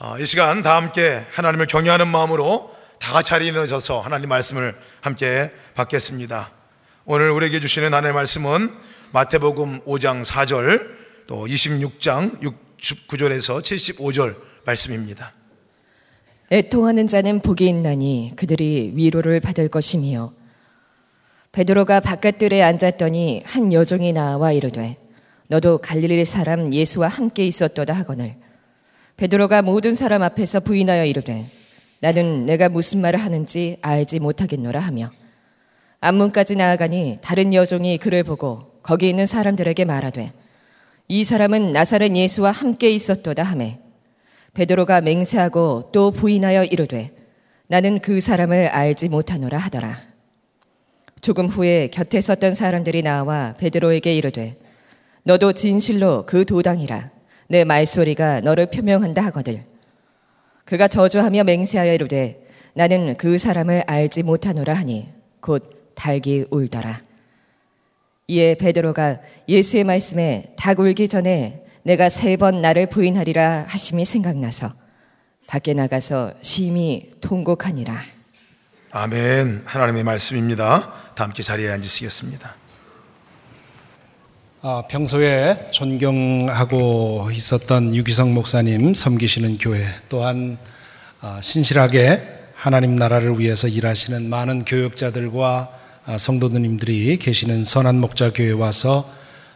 어, 이 시간 다 함께 하나님을 경외하는 마음으로 다 같이 일어서서 하나님 말씀을 함께 받겠습니다. 오늘 우리에게 주시는 하나님의 말씀은 마태복음 5장 4절 또 26장 69절에서 75절 말씀입니다. 애통하는 자는 복이 있나니 그들이 위로를 받을 것이며 베드로가 바깥들에 앉았더니 한 여종이 나와 이르되 너도 갈릴리 사람 예수와 함께 있었도다 하거늘 베드로가 모든 사람 앞에서 부인하여 이르되 나는 내가 무슨 말을 하는지 알지 못하겠노라 하며 앞문까지 나아가니 다른 여종이 그를 보고 거기 있는 사람들에게 말하되 이 사람은 나사렛 예수와 함께 있었도다 하매 베드로가 맹세하고 또 부인하여 이르되 나는 그 사람을 알지 못하노라 하더라. 조금 후에 곁에 섰던 사람들이 나와 베드로에게 이르되 너도 진실로 그 도당이라 내 말소리가 너를 표명한다 하거들 그가 저주하며 맹세하여 이르되 나는 그 사람을 알지 못하노라 하니 곧 닭이 울더라. 이에 베드로가 예수의 말씀에 닭 울기 전에 내가 세 번 나를 부인하리라 하심이 생각나서 밖에 나가서 심히 통곡하니라. 아멘. 하나님의 말씀입니다. 다 함께 자리에 앉으시겠습니다. 아, 평소에 존경하고 있었던 유기성 목사님 섬기시는 교회 또한 아, 신실하게 하나님 나라를 위해서 일하시는 많은 교역자들과 아, 성도님들이 계시는 선한 목자 교회에 와서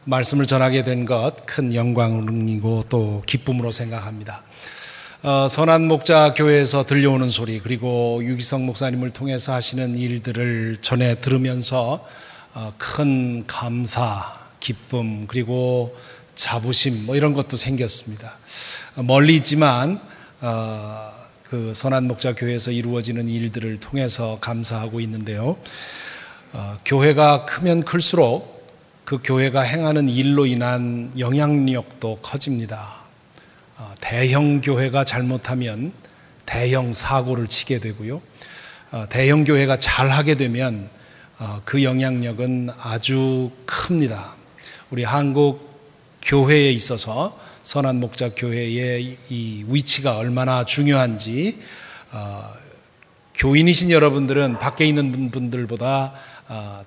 말씀을 전하게 된 것 큰 영광이고 또 기쁨으로 생각합니다. 어, 선한 목자 교회에서 들려오는 소리 그리고 유기성 목사님을 통해서 하시는 일들을 전해 들으면서 어, 큰 감사, 기쁨 그리고 자부심 뭐 이런 것도 생겼습니다. 어, 멀리 있지만 어, 그 선한 목자 교회에서 이루어지는 일들을 통해서 감사하고 있는데요. 어, 교회가 크면 클수록 그 교회가 행하는 일로 인한 영향력도 커집니다. 어, 대형 교회가 잘못하면 대형 사고를 치게 되고요. 어, 대형 교회가 잘하게 되면 어, 그 영향력은 아주 큽니다. 우리 한국 교회에 있어서 선한 목자 교회의 이 위치가 얼마나 중요한지 교인이신 여러분들은 밖에 있는 분들보다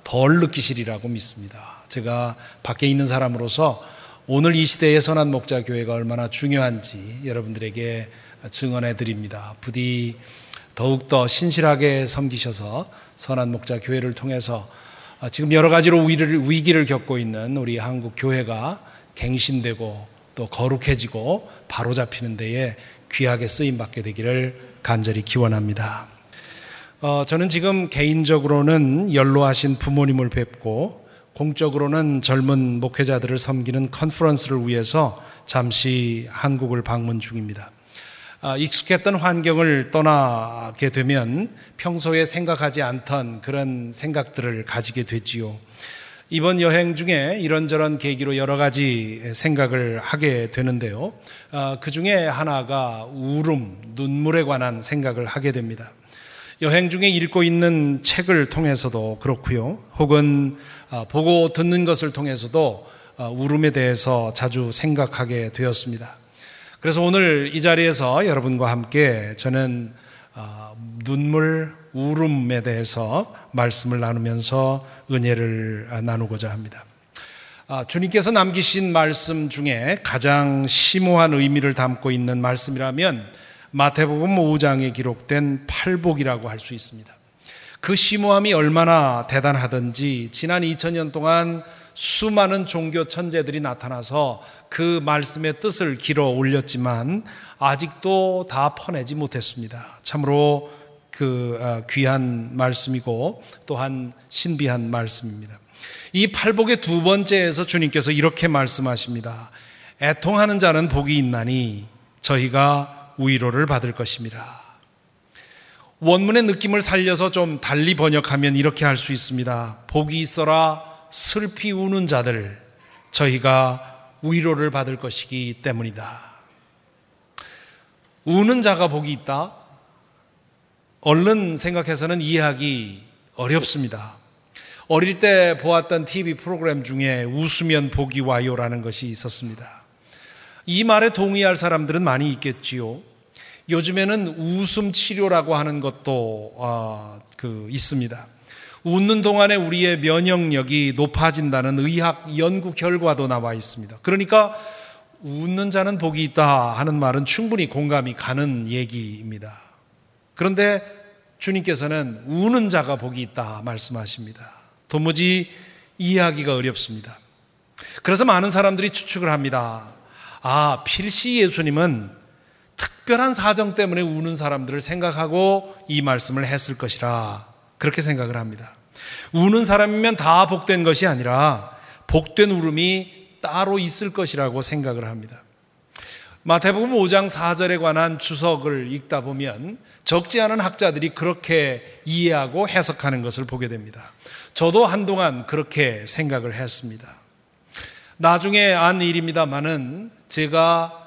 덜 느끼시리라고 믿습니다. 제가 밖에 있는 사람으로서 오늘 이 시대의 선한 목자 교회가 얼마나 중요한지 여러분들에게 증언해 드립니다. 부디 더욱더 신실하게 섬기셔서 선한 목자 교회를 통해서 지금 여러 가지로 위기를, 위기를 겪고 있는 우리 한국 교회가 갱신되고 또 거룩해지고 바로잡히는 데에 귀하게 쓰임 받게 되기를 간절히 기원합니다. 어, 저는 지금 개인적으로는 연로하신 부모님을 뵙고 공적으로는 젊은 목회자들을 섬기는 컨퍼런스를 위해서 잠시 한국을 방문 중입니다. 아, 익숙했던 환경을 떠나게 되면 평소에 생각하지 않던 그런 생각들을 가지게 되지요. 이번 여행 중에 이런저런 계기로 여러 가지 생각을 하게 되는데요. 아, 그 중에 하나가 울음, 눈물에 관한 생각을 하게 됩니다. 여행 중에 읽고 있는 책을 통해서도 그렇고요. 혹은 아, 보고 듣는 것을 통해서도 아, 울음에 대해서 자주 생각하게 되었습니다. 그래서 오늘 이 자리에서 여러분과 함께 저는 아, 눈물, 울음에 대해서 말씀을 나누면서 은혜를 나누고자 합니다. 주님께서 남기신 말씀 중에 가장 심오한 의미를 담고 있는 말씀이라면 마태복음 5장에 기록된 팔복이라고 할 수 있습니다. 그 심오함이 얼마나 대단하든지 지난 2000년 동안 수많은 종교 천재들이 나타나서 그 말씀의 뜻을 길어 올렸지만 아직도 다 퍼내지 못했습니다. 참으로 그 아, 귀한 말씀이고 또한 신비한 말씀입니다. 이 팔복의 두 번째에서 주님께서 이렇게 말씀하십니다. 애통하는 자는 복이 있나니 저희가 위로를 받을 것입니다. 원문의 느낌을 살려서 좀 달리 번역하면 이렇게 할 수 있습니다. 복이 있어라 슬피 우는 자들 저희가 위로를 받을 것이기 때문이다. 우는 자가 복이 있다? 얼른 생각해서는 이해하기 어렵습니다. 어릴 때 보았던 TV 프로그램 중에 웃으면 복이 와요라는 것이 있었습니다. 이 말에 동의할 사람들은 많이 있겠지요. 요즘에는 웃음 치료라고 하는 것도 어, 그 있습니다. 웃는 동안에 우리의 면역력이 높아진다는 의학 연구 결과도 나와 있습니다. 그러니까 웃는 자는 복이 있다 하는 말은 충분히 공감이 가는 얘기입니다. 그런데 주님께서는 우는 자가 복이 있다 말씀하십니다. 도무지 이해하기가 어렵습니다. 그래서 많은 사람들이 추측을 합니다. 아, 필시 예수님은 특별한 사정 때문에 우는 사람들을 생각하고 이 말씀을 했을 것이라 그렇게 생각을 합니다. 우는 사람이면 다 복된 것이 아니라 복된 울음이 따로 있을 것이라고 생각을 합니다. 마태복음 5장 4절에 관한 주석을 읽다 보면 적지 않은 학자들이 그렇게 이해하고 해석하는 것을 보게 됩니다. 저도 한동안 그렇게 생각을 했습니다. 나중에 안 일입니다만은 제가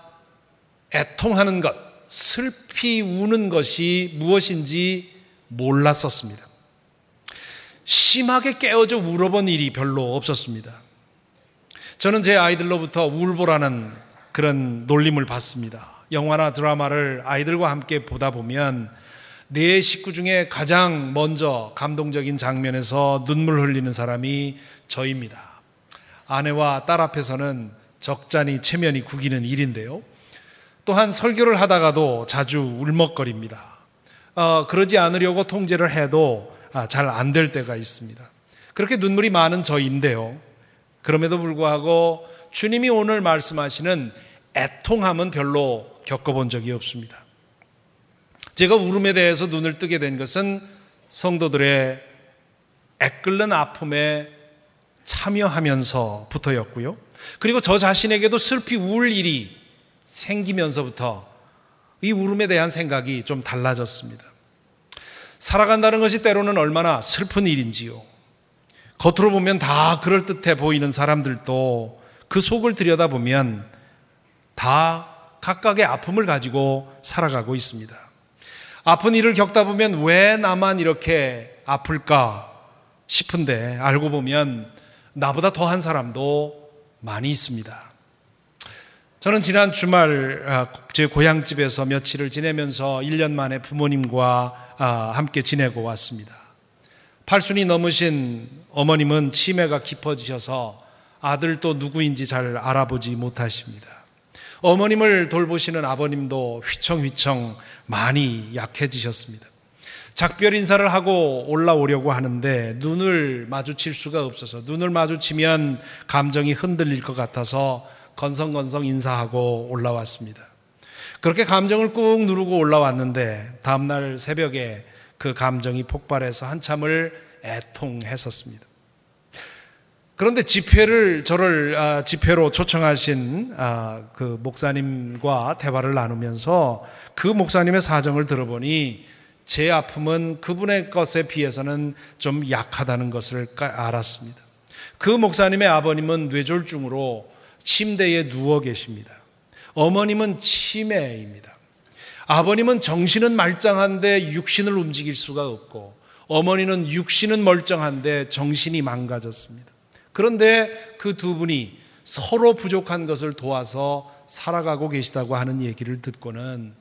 애통하는 것, 슬피 우는 것이 무엇인지 몰랐었습니다. 심하게 깨어져 울어본 일이 별로 없었습니다. 저는 제 아이들로부터 울보라는 그런 놀림을 받습니다. 영화나 드라마를 아이들과 함께 보다 보면 내 식구 중에 가장 먼저 감동적인 장면에서 눈물 흘리는 사람이 저입니다. 아내와 딸 앞에서는 적잖이 체면이 구기는 일인데요. 또한 설교를 하다가도 자주 울먹거립니다. 어, 그러지 않으려고 통제를 해도 아, 잘안 될 때가 있습니다. 그렇게 눈물이 많은 저인데요. 그럼에도 불구하고 주님이 오늘 말씀하시는 애통함은 별로 겪어본 적이 없습니다. 제가 울음에 대해서 눈을 뜨게 된 것은 성도들의 애끓는 아픔에 참여하면서부터였고요. 그리고 저 자신에게도 슬피 울 일이 생기면서부터 이 울음에 대한 생각이 좀 달라졌습니다. 살아간다는 것이 때로는 얼마나 슬픈 일인지요. 겉으로 보면 다 그럴듯해 보이는 사람들도 그 속을 들여다보면 다 각각의 아픔을 가지고 살아가고 있습니다. 아픈 일을 겪다 보면 왜 나만 이렇게 아플까 싶은데 알고 보면 나보다 더한 사람도 많이 있습니다. 저는 지난 주말 아, 제 고향집에서 며칠을 지내면서 1년 만에 부모님과 아, 함께 지내고 왔습니다. 팔순이 넘으신 어머님은 치매가 깊어지셔서 아들도 누구인지 잘 알아보지 못하십니다. 어머님을 돌보시는 아버님도 휘청휘청 많이 약해지셨습니다. 작별 인사를 하고 올라오려고 하는데 눈을 마주칠 수가 없어서 눈을 마주치면 감정이 흔들릴 것 같아서 건성건성 인사하고 올라왔습니다. 그렇게 감정을 꾹 누르고 올라왔는데 다음날 새벽에 그 감정이 폭발해서 한참을 애통했었습니다. 그런데 집회를 저를 아, 집회로 초청하신 아, 그 목사님과 대화를 나누면서 그 목사님의 사정을 들어보니 제 아픔은 그분의 것에 비해서는 좀 약하다는 것을 알았습니다. 그 목사님의 아버님은 뇌졸중으로 침대에 누워 계십니다. 어머님은 치매입니다. 아버님은 정신은 말짱한데 육신을 움직일 수가 없고 어머니는 육신은 멀쩡한데 정신이 망가졌습니다. 그런데 그 두 분이 서로 부족한 것을 도와서 살아가고 계시다고 하는 얘기를 듣고는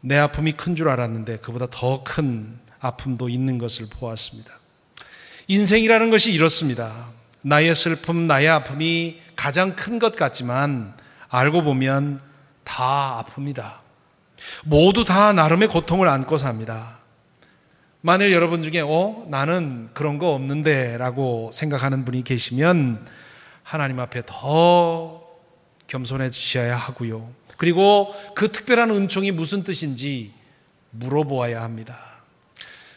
내 아픔이 큰 줄 알았는데 그보다 더 큰 아픔도 있는 것을 보았습니다. 인생이라는 것이 이렇습니다. 나의 슬픔, 나의 아픔이 가장 큰 것 같지만 알고 보면 다 아픕니다. 모두 다 나름의 고통을 안고 삽니다. 만일 여러분 중에, 어, 나는 그런 거 없는데 라고 생각하는 분이 계시면 하나님 앞에 더 겸손해지셔야 하고요. 그리고 그 특별한 은총이 무슨 뜻인지 물어보아야 합니다.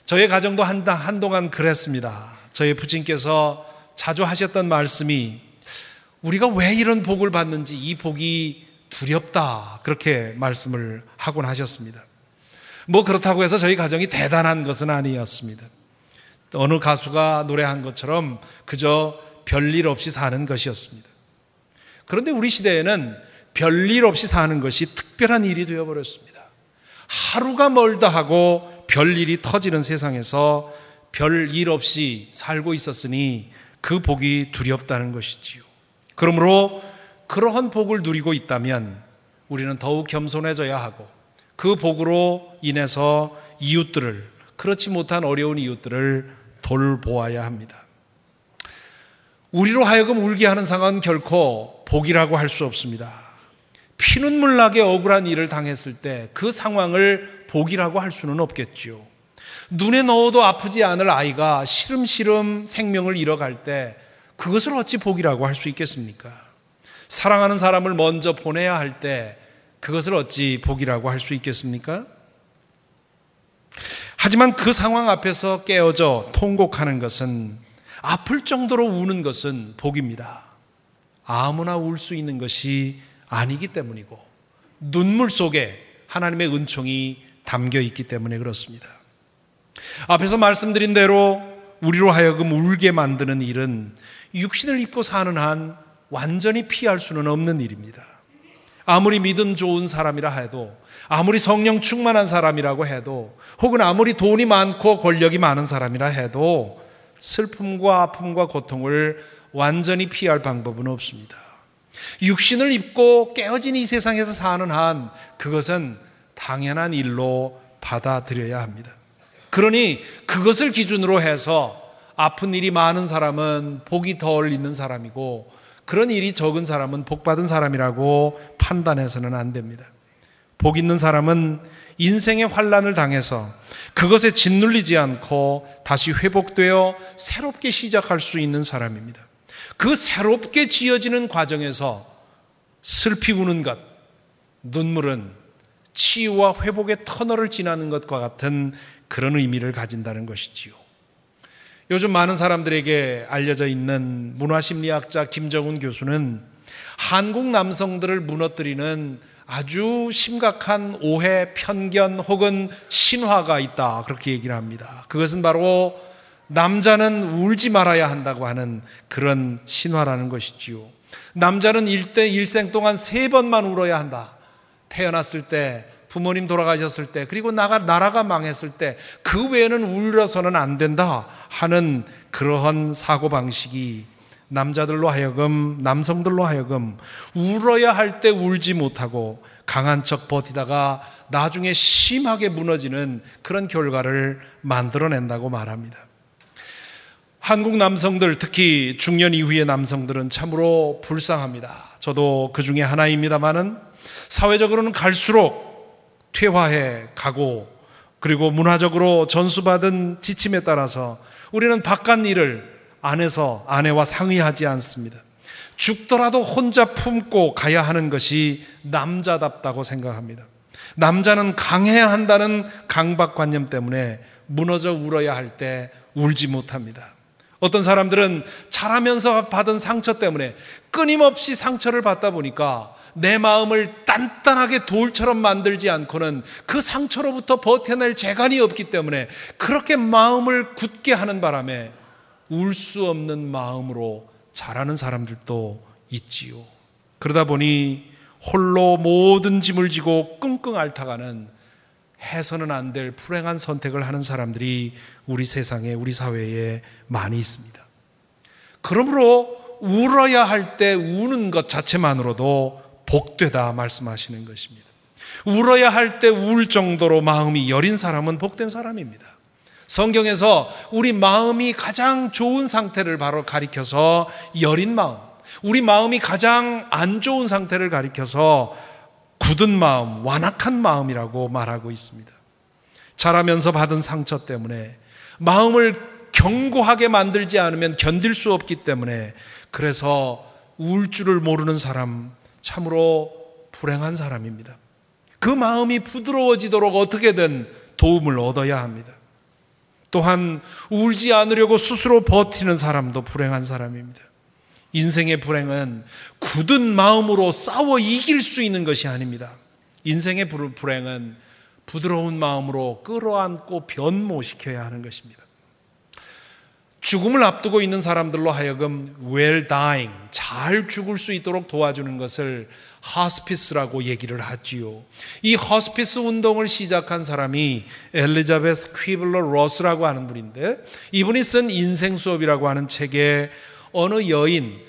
저의 가정도 한동안 그랬습니다. 저희 부친께서 자주 하셨던 말씀이 우리가 왜 이런 복을 받는지 이 복이 두렵다. 그렇게 말씀을 하곤 하셨습니다. 뭐 그렇다고 해서 저희 가정이 대단한 것은 아니었습니다. 어느 가수가 노래한 것처럼 그저 별일 없이 사는 것이었습니다. 그런데 우리 시대에는 별일 없이 사는 것이 특별한 일이 되어버렸습니다. 하루가 멀다 하고 별일이 터지는 세상에서 별일 없이 살고 있었으니 그 복이 두렵다는 것이지요. 그러므로 그러한 복을 누리고 있다면 우리는 더욱 겸손해져야 하고 그 복으로 인해서 이웃들을 그렇지 못한 어려운 이웃들을 돌보아야 합니다. 우리로 하여금 울게 하는 상황은 결코 복이라고 할 수 없습니다. 피눈물 나게 억울한 일을 당했을 때 그 상황을 복이라고 할 수는 없겠죠. 눈에 넣어도 아프지 않을 아이가 시름시름 생명을 잃어갈 때 그것을 어찌 복이라고 할 수 있겠습니까? 사랑하는 사람을 먼저 보내야 할 때 그것을 어찌 복이라고 할 수 있겠습니까? 하지만 그 상황 앞에서 깨어져 통곡하는 것은 아플 정도로 우는 것은 복입니다. 아무나 울 수 있는 것이 아니기 때문이고 눈물 속에 하나님의 은총이 담겨 있기 때문에 그렇습니다. 앞에서 말씀드린 대로 우리로 하여금 울게 만드는 일은 육신을 입고 사는 한 완전히 피할 수는 없는 일입니다. 아무리 믿음 좋은 사람이라 해도 아무리 성령 충만한 사람이라고 해도 혹은 아무리 돈이 많고 권력이 많은 사람이라 해도 슬픔과 아픔과 고통을 완전히 피할 방법은 없습니다. 육신을 입고 깨어진 이 세상에서 사는 한 그것은 당연한 일로 받아들여야 합니다. 그러니 그것을 기준으로 해서 아픈 일이 많은 사람은 복이 덜 있는 사람이고 그런 일이 적은 사람은 복 받은 사람이라고 판단해서는 안 됩니다. 복 있는 사람은 인생의 환란을 당해서 그것에 짓눌리지 않고 다시 회복되어 새롭게 시작할 수 있는 사람입니다. 그 새롭게 지어지는 과정에서 슬피 우는 것, 눈물은 치유와 회복의 터널을 지나는 것과 같은 그런 의미를 가진다는 것이지요. 요즘 많은 사람들에게 알려져 있는 문화심리학자 김정훈 교수는 한국 남성들을 무너뜨리는 아주 심각한 오해, 편견 혹은 신화가 있다. 그렇게 얘기를 합니다. 그것은 바로 남자는 울지 말아야 한다고 하는 그런 신화라는 것이지요. 남자는 일대 일생 동안 세 번만 울어야 한다. 태어났을 때, 부모님 돌아가셨을 때, 그리고 나가 나라가 망했을 때, 그 외에는 울어서는 안 된다 하는 그러한 사고 방식이 남자들로 하여금 남성들로 하여금 울어야 할 때 울지 못하고 강한 척 버티다가 나중에 심하게 무너지는 그런 결과를 만들어낸다고 말합니다. 한국 남성들, 특히 중년 이후의 남성들은 참으로 불쌍합니다. 저도 그 중에 하나입니다만은 사회적으로는 갈수록 퇴화해 가고 그리고 문화적으로 전수받은 지침에 따라서 우리는 바깥 일을 안에서 아내와 상의하지 않습니다. 죽더라도 혼자 품고 가야 하는 것이 남자답다고 생각합니다. 남자는 강해야 한다는 강박관념 때문에 무너져 울어야 할 때 울지 못합니다. 어떤 사람들은 자라면서 받은 상처 때문에 끊임없이 상처를 받다 보니까 내 마음을 단단하게 돌처럼 만들지 않고는 그 상처로부터 버텨낼 재간이 없기 때문에 그렇게 마음을 굳게 하는 바람에 울 수 없는 마음으로 자라는 사람들도 있지요. 그러다 보니 홀로 모든 짐을 지고 끙끙 앓다가는 해서는 안 될 불행한 선택을 하는 사람들이 우리 세상에, 우리 사회에 많이 있습니다. 그러므로 울어야 할 때 우는 것 자체만으로도 복되다 말씀하시는 것입니다. 울어야 할 때 울 정도로 마음이 여린 사람은 복된 사람입니다. 성경에서 우리 마음이 가장 좋은 상태를 바로 가리켜서 여린 마음, 우리 마음이 가장 안 좋은 상태를 가리켜서 굳은 마음, 완악한 마음이라고 말하고 있습니다. 자라면서 받은 상처 때문에 마음을 견고하게 만들지 않으면 견딜 수 없기 때문에 그래서 울 줄을 모르는 사람 참으로 불행한 사람입니다. 그 마음이 부드러워지도록 어떻게든 도움을 얻어야 합니다. 또한 울지 않으려고 스스로 버티는 사람도 불행한 사람입니다. 인생의 불행은 굳은 마음으로 싸워 이길 수 있는 것이 아닙니다. 인생의 불행은 부드러운 마음으로 끌어안고 변모시켜야 하는 것입니다. 죽음을 앞두고 있는 사람들로 하여금 well dying, 잘 죽을 수 있도록 도와주는 것을 하스피스라고 얘기를 하지요. 이 하스피스 운동을 시작한 사람이 엘리자베스 퀴블러 로스라고 하는 분인데 이분이 쓴 인생 수업이라고 하는 책에 어느 여인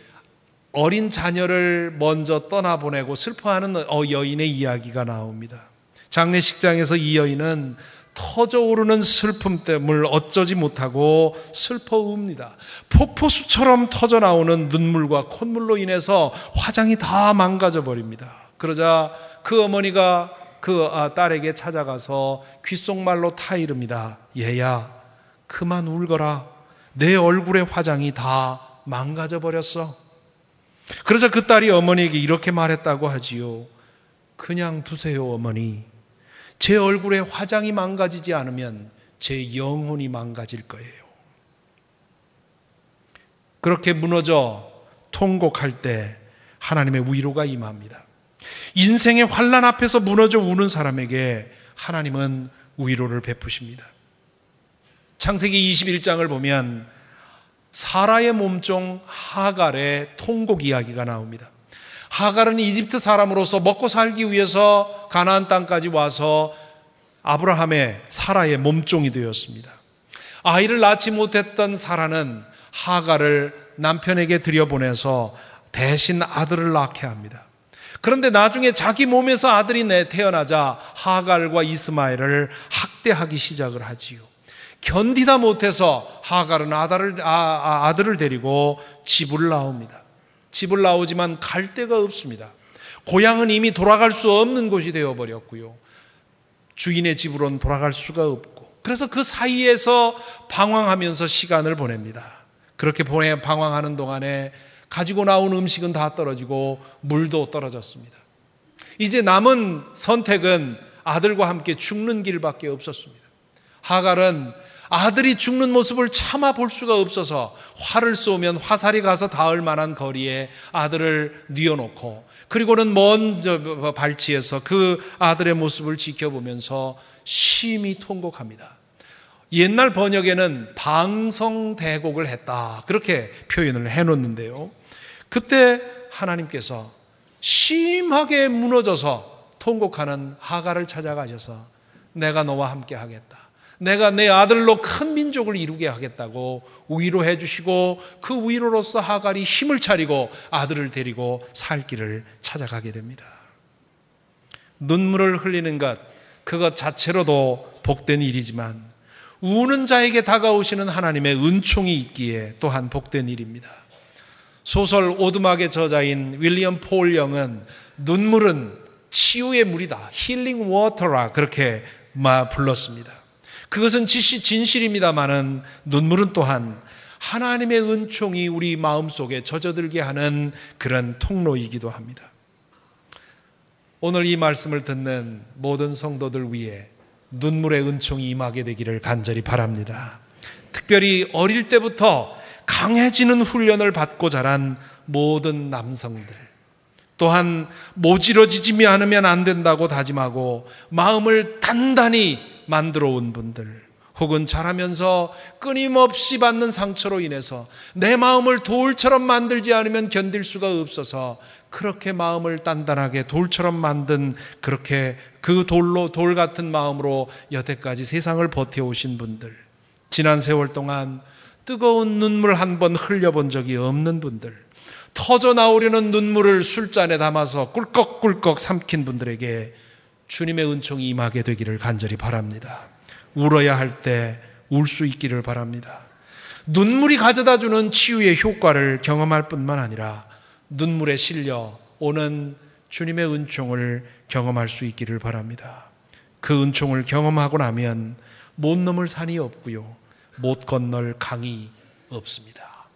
어린 자녀를 먼저 떠나보내고 슬퍼하는 어, 여인의 이야기가 나옵니다. 장례식장에서 이 여인은 터져오르는 슬픔 때문에 어쩌지 못하고 슬퍼옵니다. 폭포수처럼 터져 나오는 눈물과 콧물로 인해서 화장이 다 망가져 버립니다. 그러자 그 어머니가 그 아, 딸에게 찾아가서 귓속말로 타이릅니다. 얘야, 그만 울거라. 내 얼굴의 화장이 다 망가져 버렸어. 그러자 그 딸이 어머니에게 이렇게 말했다고 하지요. 그냥 두세요, 어머니. 제 얼굴에 화장이 망가지지 않으면 제 영혼이 망가질 거예요. 그렇게 무너져 통곡할 때 하나님의 위로가 임합니다. 인생의 환란 앞에서 무너져 우는 사람에게 하나님은 위로를 베푸십니다. 창세기 21장을 보면 사라의 몸종 하갈의 통곡 이야기가 나옵니다. 하갈은 이집트 사람으로서 먹고 살기 위해서 가나안 땅까지 와서 아브라함의 사라의 몸종이 되었습니다. 아이를 낳지 못했던 사라는 하갈을 남편에게 들여보내서 대신 아들을 낳게 합니다. 그런데 나중에 자기 몸에서 아들이 내 태어나자 하갈과 이스마엘을 학대하기 시작을 하지요. 견디다 못해서 하갈은 아들을, 아, 아 데리고 집을 나옵니다. 집을 나오지만 갈 데가 없습니다. 고향은 이미 돌아갈 수 없는 곳이 되어버렸고요. 주인의 집으로는 돌아갈 수가 없고. 그래서 그 사이에서 방황하면서 시간을 보냅니다. 그렇게 보내 방황하는 동안에 가지고 나온 음식은 다 떨어지고 물도 떨어졌습니다. 이제 남은 선택은 아들과 함께 죽는 길밖에 없었습니다. 하갈은 아들이 죽는 모습을 참아 볼 수가 없어서 활을 쏘면 화살이 가서 닿을 만한 거리에 아들을 뉘어놓고 그리고는 먼 발치에서 그 아들의 모습을 지켜보면서 심히 통곡합니다. 옛날 번역에는 방성대곡을 했다. 그렇게 표현을 해놓는데요. 그때 하나님께서 심하게 무너져서 통곡하는 하가를 찾아가셔서 내가 너와 함께 하겠다. 내가 내 아들로 큰 민족을 이루게 하겠다고 위로해 주시고 그 위로로서 하갈이 힘을 차리고 아들을 데리고 살 길을 찾아가게 됩니다. 눈물을 흘리는 것, 그것 자체로도 복된 일이지만 우는 자에게 다가오시는 하나님의 은총이 있기에 또한 복된 일입니다. 소설 오두막의 저자인 윌리엄 폴 영은 눈물은 치유의 물이다. 힐링 워터라 그렇게 불렀습니다. 그것은 진실입니다만은 눈물은 또한 하나님의 은총이 우리 마음속에 젖어들게 하는 그런 통로이기도 합니다. 오늘 이 말씀을 듣는 모든 성도들 위해 눈물의 은총이 임하게 되기를 간절히 바랍니다. 특별히 어릴 때부터 강해지는 훈련을 받고 자란 모든 남성들, 또한 모질어지지 않으면 안 된다고 다짐하고 마음을 단단히 만들어 온 분들, 혹은 자라면서 끊임없이 받는 상처로 인해서 내 마음을 돌처럼 만들지 않으면 견딜 수가 없어서 그렇게 마음을 단단하게 돌처럼 만든 그렇게 그 돌로 돌 같은 마음으로 여태까지 세상을 버텨오신 분들, 지난 세월 동안 뜨거운 눈물 한 번 흘려본 적이 없는 분들, 터져 나오려는 눈물을 술잔에 담아서 꿀꺽꿀꺽 삼킨 분들에게 주님의 은총이 임하게 되기를 간절히 바랍니다. 울어야 할 때 울 수 있기를 바랍니다. 눈물이 가져다 주는 치유의 효과를 경험할 뿐만 아니라 눈물에 실려 오는 주님의 은총을 경험할 수 있기를 바랍니다. 그 은총을 경험하고 나면 못 넘을 산이 없고요. 못 건널 강이 없습니다.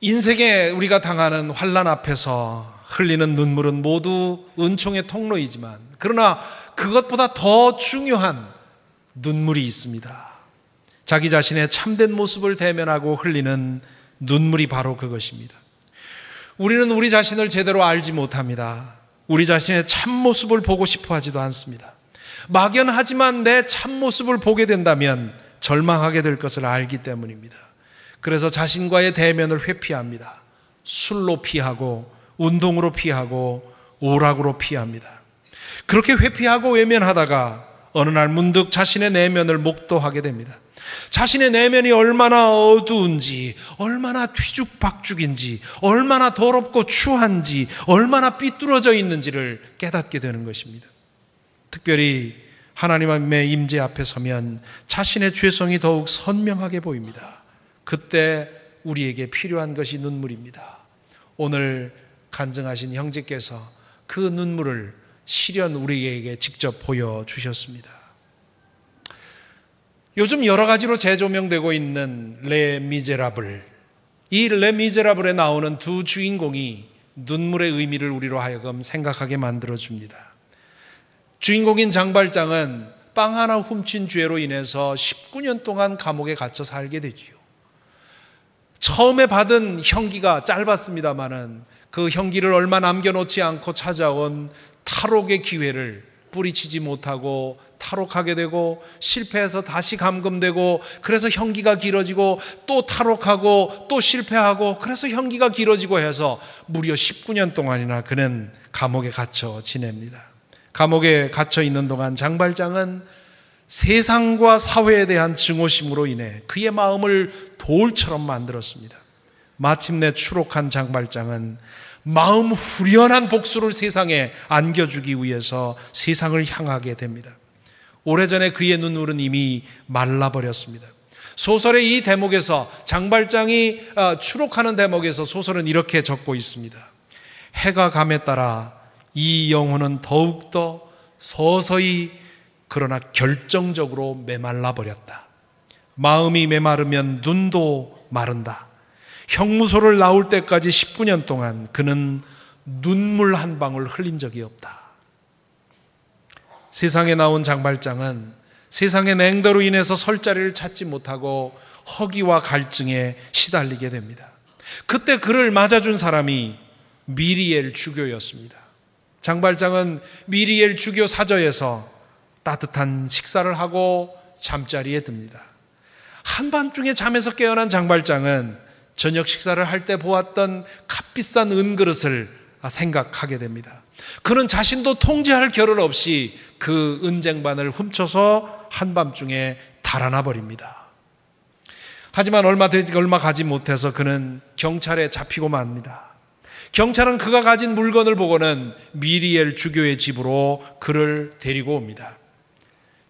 인생에 우리가 당하는 환란 앞에서 흘리는 눈물은 모두 은총의 통로이지만 그러나 그것보다 더 중요한 눈물이 있습니다. 자기 자신의 참된 모습을 대면하고 흘리는 눈물이 바로 그것입니다. 우리는 우리 자신을 제대로 알지 못합니다. 우리 자신의 참모습을 보고 싶어 하지도 않습니다. 막연하지만 내 참모습을 보게 된다면 절망하게 될 것을 알기 때문입니다. 그래서 자신과의 대면을 회피합니다. 술로 피하고, 운동으로 피하고, 오락으로 피합니다. 그렇게 회피하고 외면하다가 어느 날 문득 자신의 내면을 목도하게 됩니다. 자신의 내면이 얼마나 어두운지, 얼마나 뒤죽박죽인지, 얼마나 더럽고 추한지, 얼마나 삐뚤어져 있는지를 깨닫게 되는 것입니다. 특별히 하나님의 임재 앞에 서면 자신의 죄성이 더욱 선명하게 보입니다. 그때 우리에게 필요한 것이 눈물입니다. 오늘 간증하신 형제께서 그 눈물을 실현 우리에게 직접 보여주셨습니다. 요즘 여러 가지로 재조명되고 있는 레 미제라블. 이 레 미제라블에 나오는 두 주인공이 눈물의 의미를 우리로 하여금 생각하게 만들어줍니다. 주인공인 장발장은 빵 하나 훔친 죄로 인해서 19년 동안 감옥에 갇혀 살게 되지요. 처음에 받은 형기가 짧았습니다마는 그 형기를 얼마 남겨놓지 않고 찾아온 탈옥의 기회를 뿌리치지 못하고 탈옥하게 되고 실패해서 다시 감금되고 그래서 형기가 길어지고 또 탈옥하고 또 실패하고 그래서 형기가 길어지고 해서 무려 19년 동안이나 그는 감옥에 갇혀 지냅니다. 감옥에 갇혀 있는 동안 장발장은 세상과 사회에 대한 증오심으로 인해 그의 마음을 돌처럼 만들었습니다. 마침내 추록한 장발장은 마음 후련한 복수를 세상에 안겨주기 위해서 세상을 향하게 됩니다. 오래전에 그의 눈물은 이미 말라버렸습니다. 소설의 이 대목에서 장발장이 어, 추록하는 대목에서 소설은 이렇게 적고 있습니다. 해가 감에 따라 이 영혼은 더욱더 서서히 그러나 결정적으로 메말라 버렸다. 마음이 메마르면 눈도 마른다. 형무소를 나올 때까지 19년 동안 그는 눈물 한 방울 흘린 적이 없다. 세상에 나온 장발장은 세상의 냉도로 인해서 설 자리를 찾지 못하고 허기와 갈증에 시달리게 됩니다. 그때 그를 맞아준 사람이 미리엘 주교였습니다. 장발장은 미리엘 주교 사저에서 따뜻한 식사를 하고 잠자리에 듭니다. 한밤중에 잠에서 깨어난 장발장은 저녁 식사를 할 때 보았던 값비싼 은그릇을 생각하게 됩니다. 그는 자신도 통제할 겨를 없이 그 은쟁반을 훔쳐서 한밤중에 달아나 버립니다. 하지만 얼마 되지 얼마 가지 못해서 그는 경찰에 잡히고 맙니다. 경찰은 그가 가진 물건을 보고는 미리엘 주교의 집으로 그를 데리고 옵니다.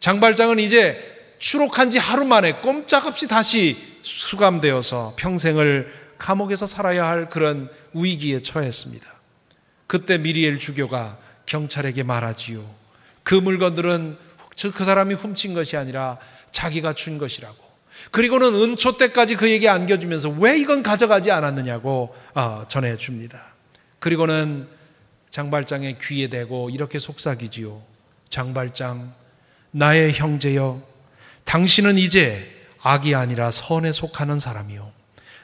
장발장은 이제 추록한 지 하루 만에 꼼짝없이 다시 수감되어서 평생을 감옥에서 살아야 할 그런 위기에 처했습니다. 그때 미리엘 주교가 경찰에게 말하지요. 그 물건들은 그 사람이 훔친 것이 아니라 자기가 준 것이라고. 그리고는 은초 때까지 그에게 안겨주면서 왜 이건 가져가지 않았느냐고 어, 전해줍니다. 그리고는 장발장의 귀에 대고 이렇게 속삭이지요. 장발장, 나의 형제여, 당신은 이제 악이 아니라 선에 속하는 사람이요.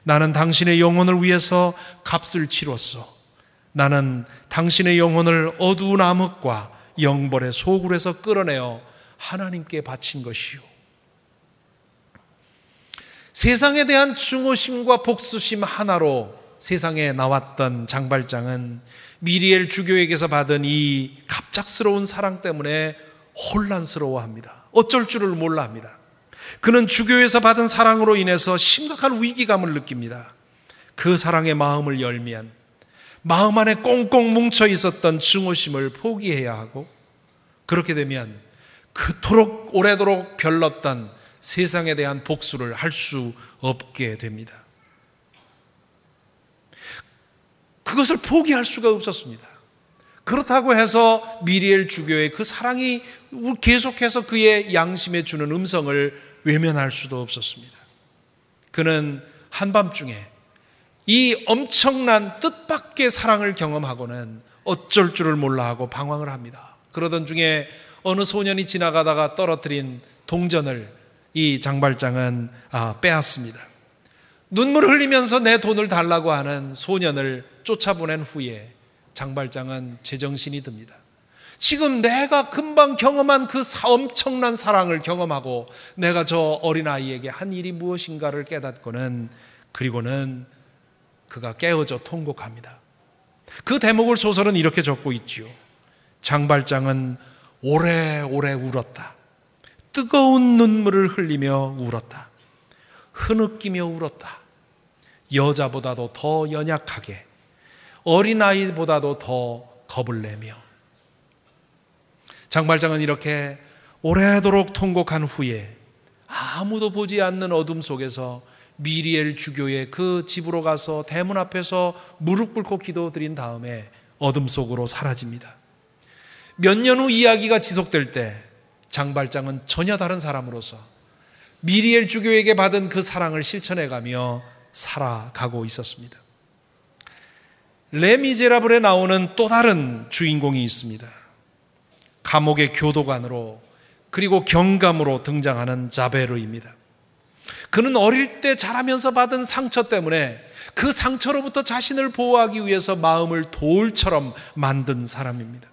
나는 당신의 영혼을 위해서 값을 치렀어. 나는 당신의 영혼을 어두운 암흑과 영벌의 소굴에서 끌어내어 하나님께 바친 것이요. 세상에 대한 증오심과 복수심 하나로 세상에 나왔던 장발장은 미리엘 주교에게서 받은 이 갑작스러운 사랑 때문에 혼란스러워 합니다. 어쩔 줄을 몰라 합니다. 그는 주교에서 받은 사랑으로 인해서 심각한 위기감을 느낍니다. 그 사랑의 마음을 열면 마음 안에 꽁꽁 뭉쳐 있었던 증오심을 포기해야 하고 그렇게 되면 그토록 오래도록 별렀던 세상에 대한 복수를 할 수 없게 됩니다. 그것을 포기할 수가 없었습니다. 그렇다고 해서 미리엘 주교의 그 사랑이 계속해서 그의 양심에 주는 음성을 외면할 수도 없었습니다. 그는 한밤중에 이 엄청난 뜻밖의 사랑을 경험하고는 어쩔 줄을 몰라 하고 방황을 합니다. 그러던 중에 어느 소년이 지나가다가 떨어뜨린 동전을 이 장발장은 아, 빼앗습니다. 눈물 흘리면서 내 돈을 달라고 하는 소년을 쫓아보낸 후에 장발장은 제정신이 듭니다. 지금 내가 금방 경험한 그 엄청난 사랑을 경험하고 내가 저 어린아이에게 한 일이 무엇인가를 깨닫고는 그리고는 그가 깨어져 통곡합니다. 그 대목을 소설은 이렇게 적고 있지요. 장발장은 오래오래 울었다. 뜨거운 눈물을 흘리며 울었다. 흐느끼며 울었다. 여자보다도 더 연약하게 어린아이보다도 더 겁을 내며 장발장은 이렇게 오래도록 통곡한 후에 아무도 보지 않는 어둠 속에서 미리엘 주교의 그 집으로 가서 대문 앞에서 무릎 꿇고 기도드린 다음에 어둠 속으로 사라집니다. 몇 년 후 이야기가 지속될 때 장발장은 전혀 다른 사람으로서 미리엘 주교에게 받은 그 사랑을 실천해 가며 살아가고 있었습니다. 레미제라블에 나오는 또 다른 주인공이 있습니다. 감옥의 교도관으로 그리고 경감으로 등장하는 자베르입니다. 그는 어릴 때 자라면서 받은 상처 때문에 그 상처로부터 자신을 보호하기 위해서 마음을 돌처럼 만든 사람입니다.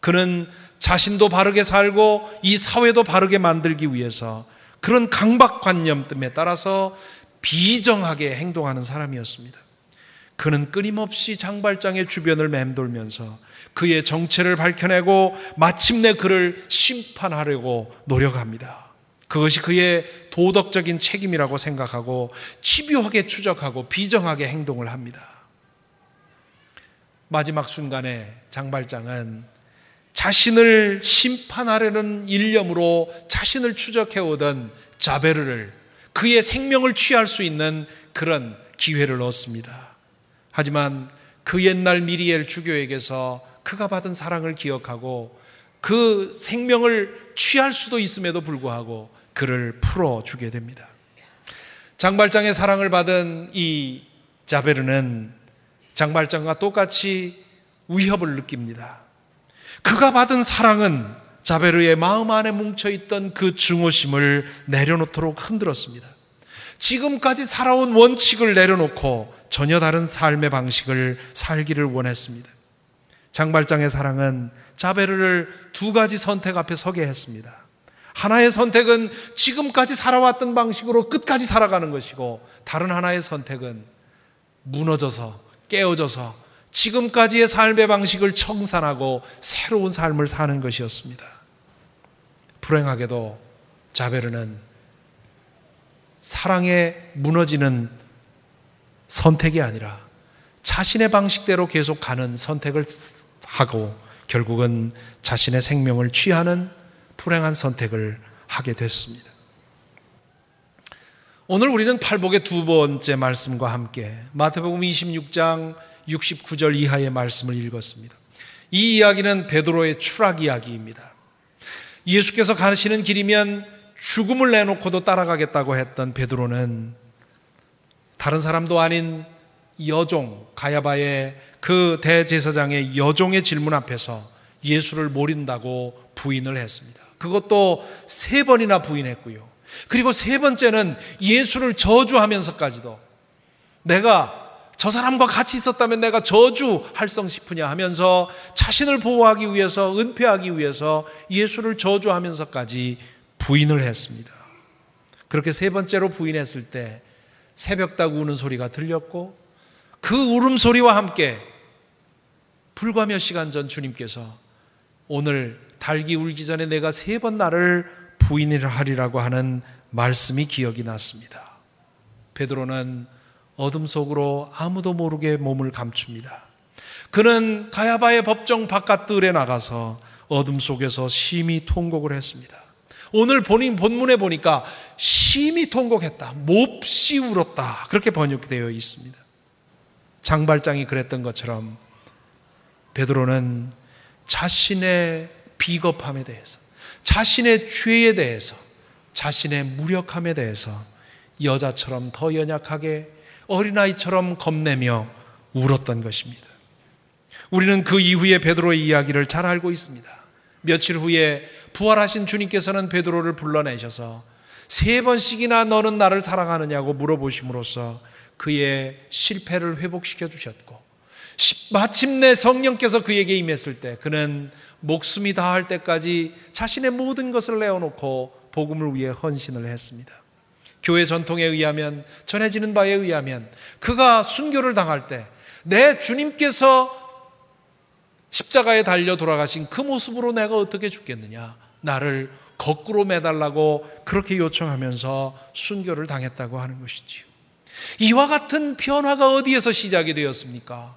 그는 자신도 바르게 살고 이 사회도 바르게 만들기 위해서 그런 강박관념에 따라서 비정하게 행동하는 사람이었습니다. 그는 끊임없이 장발장의 주변을 맴돌면서 그의 정체를 밝혀내고 마침내 그를 심판하려고 노력합니다. 그것이 그의 도덕적인 책임이라고 생각하고 집요하게 추적하고 비정하게 행동을 합니다. 마지막 순간에 장발장은 자신을 심판하려는 일념으로 자신을 추적해 오던 자베르를 그의 생명을 취할 수 있는 그런 기회를 얻습니다. 하지만 그 옛날 미리엘 주교에게서 그가 받은 사랑을 기억하고 그 생명을 취할 수도 있음에도 불구하고 그를 풀어주게 됩니다. 장발장의 사랑을 받은 이 자베르는 장발장과 똑같이 위협을 느낍니다. 그가 받은 사랑은 자베르의 마음 안에 뭉쳐있던 그 증오심을 내려놓도록 흔들었습니다. 지금까지 살아온 원칙을 내려놓고 전혀 다른 삶의 방식을 살기를 원했습니다. 장발장의 사랑은 자베르를 두 가지 선택 앞에 서게 했습니다. 하나의 선택은 지금까지 살아왔던 방식으로 끝까지 살아가는 것이고 다른 하나의 선택은 무너져서 깨어져서 지금까지의 삶의 방식을 청산하고 새로운 삶을 사는 것이었습니다. 불행하게도 자베르는 사랑에 무너지는 선택이 아니라 자신의 방식대로 계속 가는 선택을 하고 결국은 자신의 생명을 취하는 불행한 선택을 하게 됐습니다. 오늘 우리는 팔복의 두 번째 말씀과 함께 마태복음 26장 69절 이하의 말씀을 읽었습니다. 이 이야기는 베드로의 추락 이야기입니다. 예수께서 가시는 길이면 죽음을 내놓고도 따라가겠다고 했던 베드로는 다른 사람도 아닌 여종 가야바의 그 대제사장의 여종의 질문 앞에서 예수를 모른다고 부인을 했습니다. 그것도 세 번이나 부인했고요. 그리고 세 번째는 예수를 저주하면서까지도 내가 저 사람과 같이 있었다면 내가 저주할 성 싶으냐 하면서 자신을 보호하기 위해서 은폐하기 위해서 예수를 저주하면서까지 부인을 했습니다. 그렇게 세 번째로 부인했을 때 새벽닭 우는 소리가 들렸고 그 울음소리와 함께 불과 몇 시간 전 주님께서 오늘 달기 울기 전에 내가 세 번 나를 부인을 하리라고 하는 말씀이 기억이 났습니다. 베드로는 어둠 속으로 아무도 모르게 몸을 감춥니다. 그는 가야바의 법정 바깥들에 나가서 어둠 속에서 심히 통곡을 했습니다. 오늘 본인 본문에 보니까 심히 통곡했다. 몹시 울었다. 그렇게 번역되어 있습니다. 장발장이 그랬던 것처럼 베드로는 자신의 비겁함에 대해서, 자신의 죄에 대해서, 자신의 무력함에 대해서 여자처럼 더 연약하게 어린아이처럼 겁내며 울었던 것입니다. 우리는 그 이후에 베드로의 이야기를 잘 알고 있습니다. 며칠 후에 부활하신 주님께서는 베드로를 불러내셔서 세 번씩이나 너는 나를 사랑하느냐고 물어보심으로써 그의 실패를 회복시켜 주셨고 마침내 성령께서 그에게 임했을 때 그는 목숨이 다할 때까지 자신의 모든 것을 내어놓고 복음을 위해 헌신을 했습니다. 교회 전통에 의하면 전해지는 바에 의하면 그가 순교를 당할 때 내 주님께서 십자가에 달려 돌아가신 그 모습으로 내가 어떻게 죽겠느냐 나를 거꾸로 매달라고 그렇게 요청하면서 순교를 당했다고 하는 것이지요. 이와 같은 변화가 어디에서 시작이 되었습니까?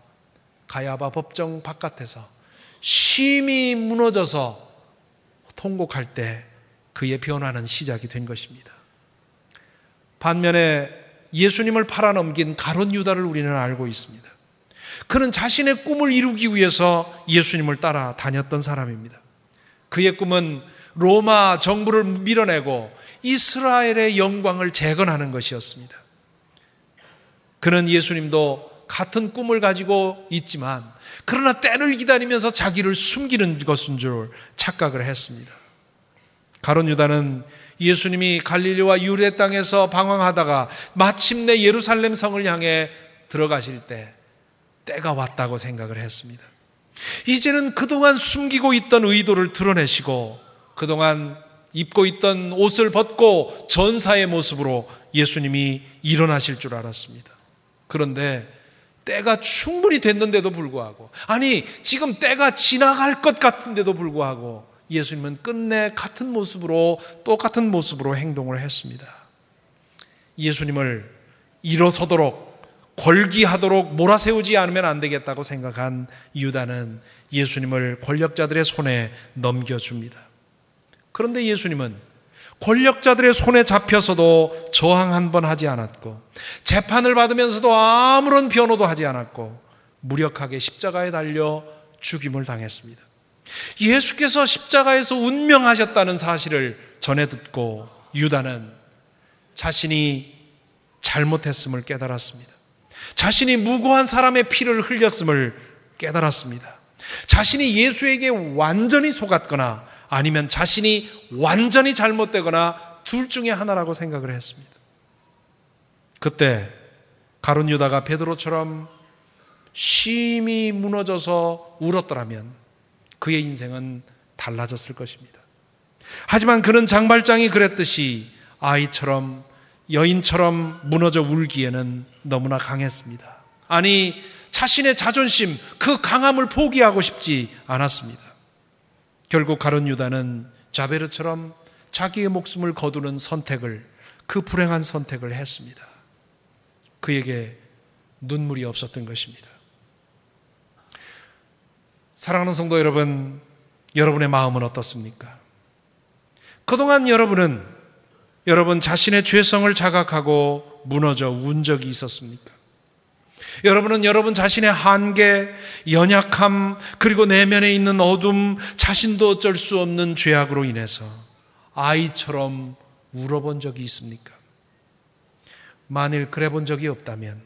가야바 법정 바깥에서 심히 무너져서 통곡할 때 그의 변화는 시작이 된 것입니다. 반면에 예수님을 팔아넘긴 가론 유다를 우리는 알고 있습니다. 그는 자신의 꿈을 이루기 위해서 예수님을 따라 다녔던 사람입니다. 그의 꿈은 로마 정부를 밀어내고 이스라엘의 영광을 재건하는 것이었습니다. 그는 예수님도 같은 꿈을 가지고 있지만 그러나 때를 기다리면서 자기를 숨기는 것인 줄 착각을 했습니다. 가론 유다는 예수님이 갈릴리와 유대 땅에서 방황하다가 마침내 예루살렘 성을 향해 들어가실 때 때가 왔다고 생각을 했습니다. 이제는 그동안 숨기고 있던 의도를 드러내시고 그동안 입고 있던 옷을 벗고 전사의 모습으로 예수님이 일어나실 줄 알았습니다. 그런데 때가 충분히 됐는데도 불구하고 아니 지금 때가 지나갈 것 같은데도 불구하고 예수님은 끝내 같은 모습으로 똑같은 모습으로 행동을 했습니다. 예수님을 일어서도록 권기하도록 몰아세우지 않으면 안 되겠다고 생각한 유다는 예수님을 권력자들의 손에 넘겨줍니다. 그런데 예수님은 권력자들의 손에 잡혀서도 저항 한 번 하지 않았고 재판을 받으면서도 아무런 변호도 하지 않았고 무력하게 십자가에 달려 죽임을 당했습니다. 예수께서 십자가에서 운명하셨다는 사실을 전해 듣고 유다는 자신이 잘못했음을 깨달았습니다. 자신이 무고한 사람의 피를 흘렸음을 깨달았습니다. 자신이 예수에게 완전히 속았거나 아니면 자신이 완전히 잘못되거나 둘 중에 하나라고 생각을 했습니다. 그때 가론 유다가 베드로처럼 심히 무너져서 울었더라면 그의 인생은 달라졌을 것입니다. 하지만 그는 장발장이 그랬듯이 아이처럼 여인처럼 무너져 울기에는 너무나 강했습니다. 아니, 자신의 자존심, 그 강함을 포기하고 싶지 않았습니다. 결국 가론 유다는 자베르처럼 자기의 목숨을 거두는 선택을, 그 불행한 선택을 했습니다. 그에게 눈물이 없었던 것입니다. 사랑하는 성도 여러분, 여러분의 마음은 어떻습니까? 그동안 여러분은 여러분 자신의 죄성을 자각하고 무너져 운 적이 있었습니까? 여러분은 여러분 자신의 한계, 연약함, 그리고 내면에 있는 어둠, 자신도 어쩔 수 없는 죄악으로 인해서 아이처럼 울어본 적이 있습니까? 만일 그래 본 적이 없다면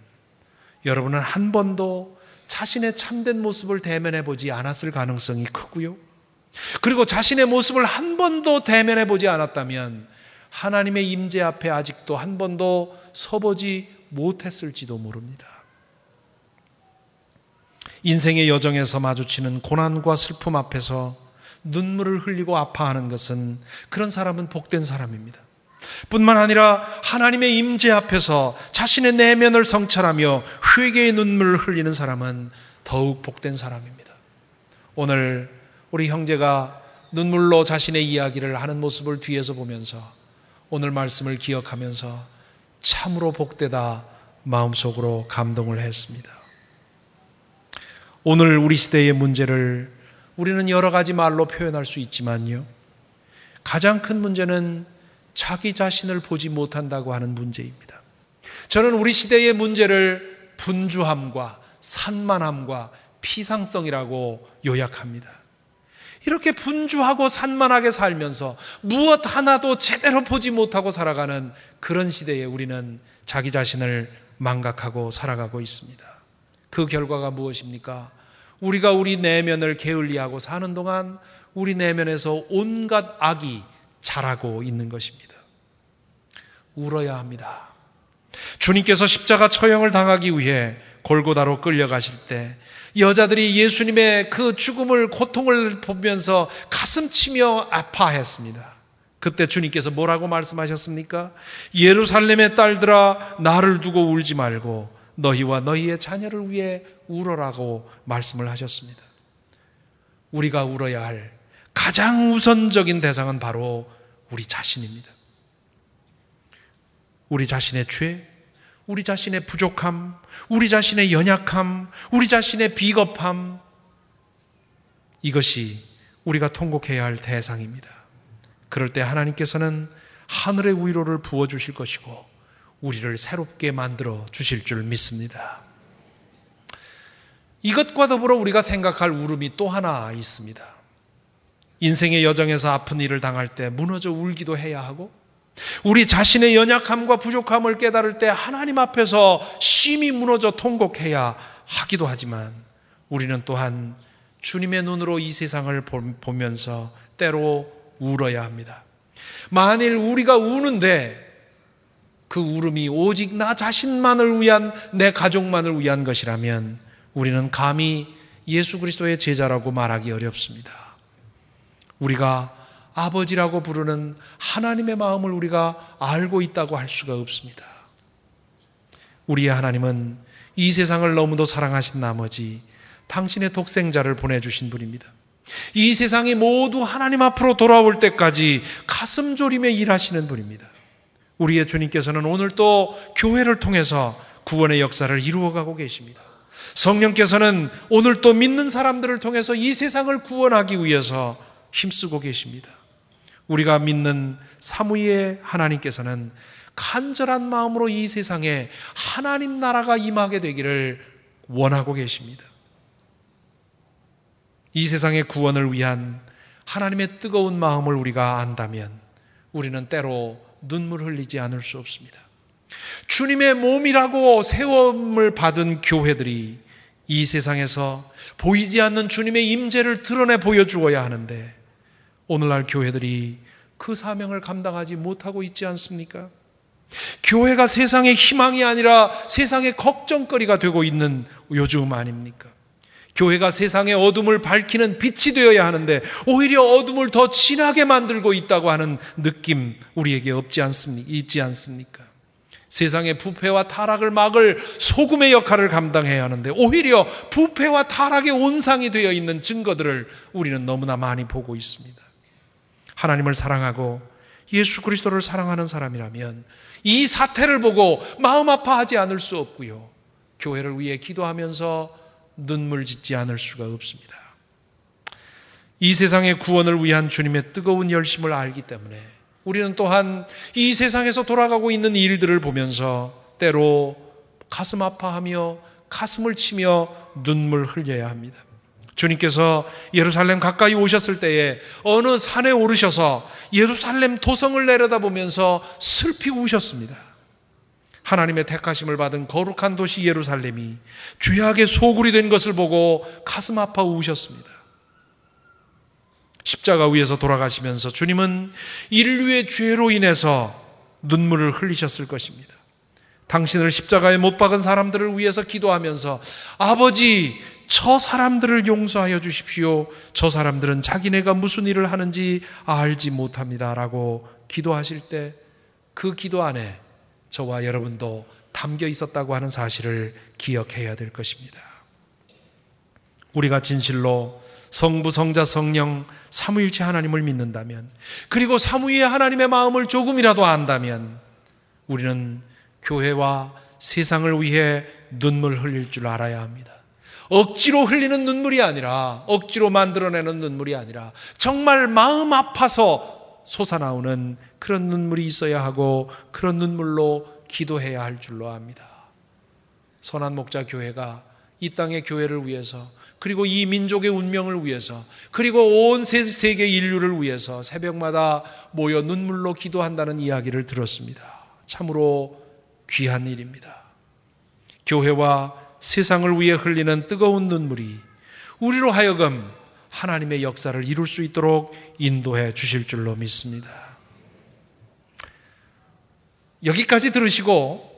여러분은 한 번도 자신의 참된 모습을 대면해 보지 않았을 가능성이 크고요. 그리고 자신의 모습을 한 번도 대면해 보지 않았다면 하나님의 임재 앞에 아직도 한 번도 서보지 못했을지도 모릅니다. 인생의 여정에서 마주치는 고난과 슬픔 앞에서 눈물을 흘리고 아파하는 것은 그런 사람은 복된 사람입니다. 뿐만 아니라 하나님의 임재 앞에서 자신의 내면을 성찰하며 회개의 눈물을 흘리는 사람은 더욱 복된 사람입니다. 오늘 우리 형제가 눈물로 자신의 이야기를 하는 모습을 뒤에서 보면서 오늘 말씀을 기억하면서 참으로 복되다 마음속으로 감동을 했습니다. 오늘 우리 시대의 문제를 우리는 여러 가지 말로 표현할 수 있지만요. 가장 큰 문제는 자기 자신을 보지 못한다고 하는 문제입니다. 저는 우리 시대의 문제를 분주함과 산만함과 피상성이라고 요약합니다. 이렇게 분주하고 산만하게 살면서 무엇 하나도 제대로 보지 못하고 살아가는 그런 시대에 우리는 자기 자신을 망각하고 살아가고 있습니다. 그 결과가 무엇입니까? 우리가 우리 내면을 게을리하고 사는 동안 우리 내면에서 온갖 악이 자라고 있는 것입니다. 울어야 합니다. 주님께서 십자가 처형을 당하기 위해 골고다로 끌려가실 때 여자들이 예수님의 그 죽음을 고통을 보면서 가슴 치며 아파했습니다. 그때 주님께서 뭐라고 말씀하셨습니까? 예루살렘의 딸들아 나를 두고 울지 말고 너희와 너희의 자녀를 위해 울어라고 말씀을 하셨습니다. 우리가 울어야 할 가장 우선적인 대상은 바로 우리 자신입니다. 우리 자신의 죄, 우리 자신의 부족함, 우리 자신의 연약함, 우리 자신의 비겁함, 이것이 우리가 통곡해야 할 대상입니다. 그럴 때 하나님께서는 하늘의 위로를 부어주실 것이고, 우리를 새롭게 만들어 주실 줄 믿습니다. 이것과 더불어 우리가 생각할 울음이 또 하나 있습니다. 인생의 여정에서 아픈 일을 당할 때 무너져 울기도 해야 하고, 우리 자신의 연약함과 부족함을 깨달을 때 하나님 앞에서 심히 무너져 통곡해야 하기도 하지만, 우리는 또한 주님의 눈으로 이 세상을 보면서 때로 울어야 합니다. 만일 우리가 우는데 그 울음이 오직 나 자신만을 위한 내 가족만을 위한 것이라면 우리는 감히 예수 그리스도의 제자라고 말하기 어렵습니다. 우리가 아버지라고 부르는 하나님의 마음을 우리가 알고 있다고 할 수가 없습니다. 우리의 하나님은 이 세상을 너무도 사랑하신 나머지 당신의 독생자를 보내주신 분입니다. 이 세상이 모두 하나님 앞으로 돌아올 때까지 가슴 졸이며 일하시는 분입니다. 우리의 주님께서는 오늘 또 교회를 통해서 구원의 역사를 이루어가고 계십니다. 성령께서는 오늘 또 믿는 사람들을 통해서 이 세상을 구원하기 위해서 힘쓰고 계십니다. 우리가 믿는 사무의 하나님께서는 간절한 마음으로 이 세상에 하나님 나라가 임하게 되기를 원하고 계십니다. 이 세상의 구원을 위한 하나님의 뜨거운 마음을 우리가 안다면 우리는 때로 눈물 흘리지 않을 수 없습니다. 주님의 몸이라고 세움을 받은 교회들이 이 세상에서 보이지 않는 주님의 임재를 드러내 보여주어야 하는데 오늘날 교회들이 그 사명을 감당하지 못하고 있지 않습니까? 교회가 세상의 희망이 아니라 세상의 걱정거리가 되고 있는 요즘 아닙니까? 교회가 세상의 어둠을 밝히는 빛이 되어야 하는데 오히려 어둠을 더 진하게 만들고 있다고 하는 느낌 우리에게 없지 않습니까? 있지 않습니까? 세상의 부패와 타락을 막을 소금의 역할을 감당해야 하는데 오히려 부패와 타락의 온상이 되어 있는 증거들을 우리는 너무나 많이 보고 있습니다. 하나님을 사랑하고 예수 그리스도를 사랑하는 사람이라면 이 사태를 보고 마음 아파하지 않을 수 없고요. 교회를 위해 기도하면서 눈물 짓지 않을 수가 없습니다. 이 세상의 구원을 위한 주님의 뜨거운 열심을 알기 때문에 우리는 또한 이 세상에서 돌아가고 있는 일들을 보면서 때로 가슴 아파하며 가슴을 치며 눈물 흘려야 합니다. 주님께서 예루살렘 가까이 오셨을 때에 어느 산에 오르셔서 예루살렘 도성을 내려다보면서 슬피 우셨습니다. 하나님의 택하심을 받은 거룩한 도시 예루살렘이 죄악의 소굴이 된 것을 보고 가슴 아파 우셨습니다. 십자가 위에서 돌아가시면서 주님은 인류의 죄로 인해서 눈물을 흘리셨을 것입니다. 당신을 십자가에 못 박은 사람들을 위해서 기도하면서 아버지, 저 사람들을 용서하여 주십시오. 저 사람들은 자기네가 무슨 일을 하는지 알지 못합니다. 라고 기도하실 때 그 기도 안에 저와 여러분도 담겨 있었다고 하는 사실을 기억해야 될 것입니다. 우리가 진실로 성부, 성자, 성령, 사무일체 하나님을 믿는다면, 그리고 사무의 하나님의 마음을 조금이라도 안다면, 우리는 교회와 세상을 위해 눈물 흘릴 줄 알아야 합니다. 억지로 흘리는 눈물이 아니라, 억지로 만들어내는 눈물이 아니라, 정말 마음 아파서 솟아나오는 그런 눈물이 있어야 하고 그런 눈물로 기도해야 할 줄로 압니다. 선한 목자 교회가 이 땅의 교회를 위해서 그리고 이 민족의 운명을 위해서 그리고 온 세계 인류를 위해서 새벽마다 모여 눈물로 기도한다는 이야기를 들었습니다. 참으로 귀한 일입니다. 교회와 세상을 위해 흘리는 뜨거운 눈물이 우리로 하여금 하나님의 역사를 이룰 수 있도록 인도해 주실 줄로 믿습니다. 여기까지 들으시고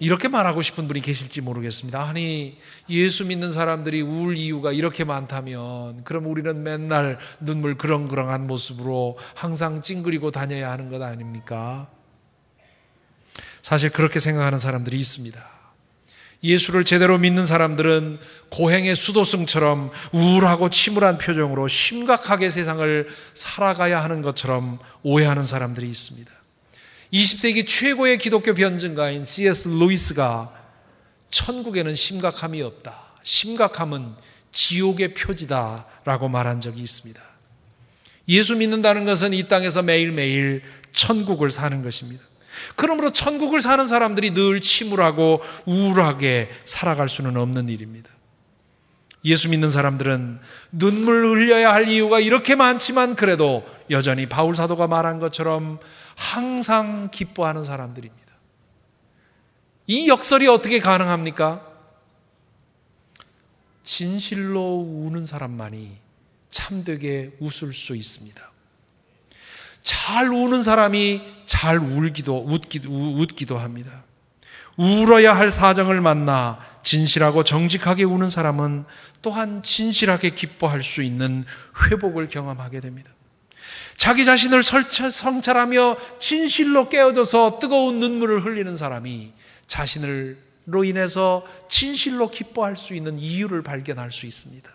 이렇게 말하고 싶은 분이 계실지 모르겠습니다. 아니, 예수 믿는 사람들이 울 이유가 이렇게 많다면, 그럼 우리는 맨날 눈물 그렁그렁한 모습으로 항상 찡그리고 다녀야 하는 것 아닙니까? 사실 그렇게 생각하는 사람들이 있습니다. 예수를 제대로 믿는 사람들은 고행의 수도승처럼 우울하고 침울한 표정으로 심각하게 세상을 살아가야 하는 것처럼 오해하는 사람들이 있습니다. 20세기 최고의 기독교 변증가인 C.S. 루이스가 천국에는 심각함이 없다. 심각함은 지옥의 표지다 라고 말한 적이 있습니다. 예수 믿는다는 것은 이 땅에서 매일매일 천국을 사는 것입니다. 그러므로 천국을 사는 사람들이 늘 침울하고 우울하게 살아갈 수는 없는 일입니다. 예수 믿는 사람들은 눈물 흘려야 할 이유가 이렇게 많지만 그래도 여전히 바울 사도가 말한 것처럼 항상 기뻐하는 사람들입니다. 이 역설이 어떻게 가능합니까? 진실로 우는 사람만이 참되게 웃을 수 있습니다. 잘 우는 사람이 잘 울기도 웃기도, 웃기도 합니다. 울어야 할 사정을 만나 진실하고 정직하게 우는 사람은 또한 진실하게 기뻐할 수 있는 회복을 경험하게 됩니다. 자기 자신을 성찰하며 진실로 깨어져서 뜨거운 눈물을 흘리는 사람이 자신을로 인해서 진실로 기뻐할 수 있는 이유를 발견할 수 있습니다.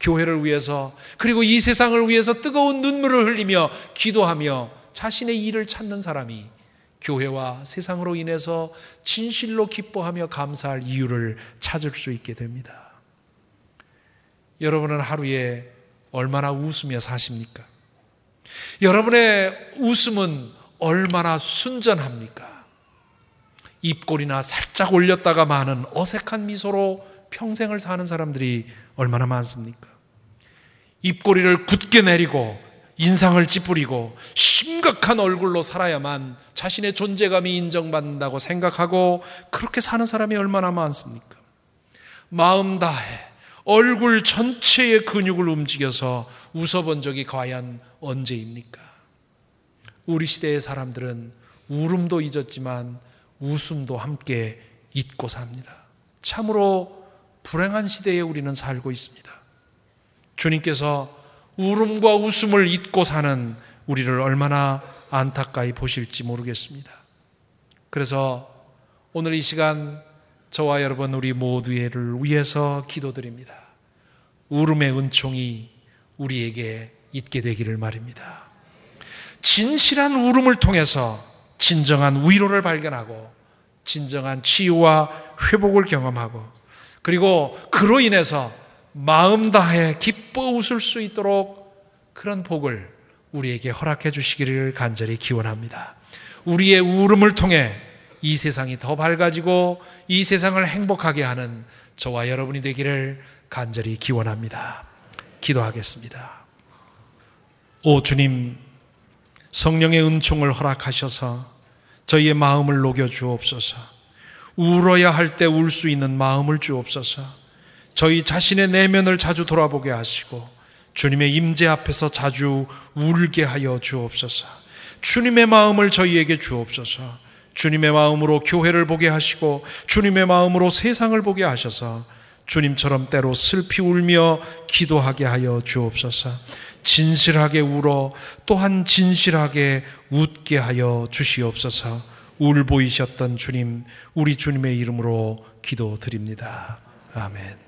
교회를 위해서 그리고 이 세상을 위해서 뜨거운 눈물을 흘리며 기도하며 자신의 일을 찾는 사람이 교회와 세상으로 인해서 진실로 기뻐하며 감사할 이유를 찾을 수 있게 됩니다. 여러분은 하루에 얼마나 웃으며 사십니까? 여러분의 웃음은 얼마나 순전합니까? 입꼬리나 살짝 올렸다가 마는 어색한 미소로 평생을 사는 사람들이 얼마나 많습니까? 입꼬리를 굳게 내리고 인상을 찌푸리고 심각한 얼굴로 살아야만 자신의 존재감이 인정받는다고 생각하고 그렇게 사는 사람이 얼마나 많습니까? 마음 다해 얼굴 전체의 근육을 움직여서 웃어본 적이 과연 언제입니까? 우리 시대의 사람들은 울음도 잊었지만 웃음도 함께 잊고 삽니다. 참으로 불행한 시대에 우리는 살고 있습니다. 주님께서 울음과 웃음을 잊고 사는 우리를 얼마나 안타까이 보실지 모르겠습니다. 그래서 오늘 이 시간 저와 여러분 우리 모두를 위해서 기도드립니다. 울음의 은총이 우리에게 있게 되기를 말입니다. 진실한 울음을 통해서 진정한 위로를 발견하고 진정한 치유와 회복을 경험하고 그리고 그로 인해서 마음 다해 기뻐 웃을 수 있도록 그런 복을 우리에게 허락해 주시기를 간절히 기원합니다. 우리의 울음을 통해 이 세상이 더 밝아지고 이 세상을 행복하게 하는 저와 여러분이 되기를 간절히 기원합니다. 기도하겠습니다. 오 주님, 성령의 은총을 허락하셔서 저희의 마음을 녹여 주옵소서. 울어야 할 때 울 수 있는 마음을 주옵소서. 저희 자신의 내면을 자주 돌아보게 하시고 주님의 임재 앞에서 자주 울게 하여 주옵소서. 주님의 마음을 저희에게 주옵소서. 주님의 마음으로 교회를 보게 하시고 주님의 마음으로 세상을 보게 하셔서 주님처럼 때로 슬피 울며 기도하게 하여 주옵소서. 진실하게 울어 또한 진실하게 웃게 하여 주시옵소서. 울 보이셨던 주님, 우리 주님의 이름으로 기도드립니다. 아멘.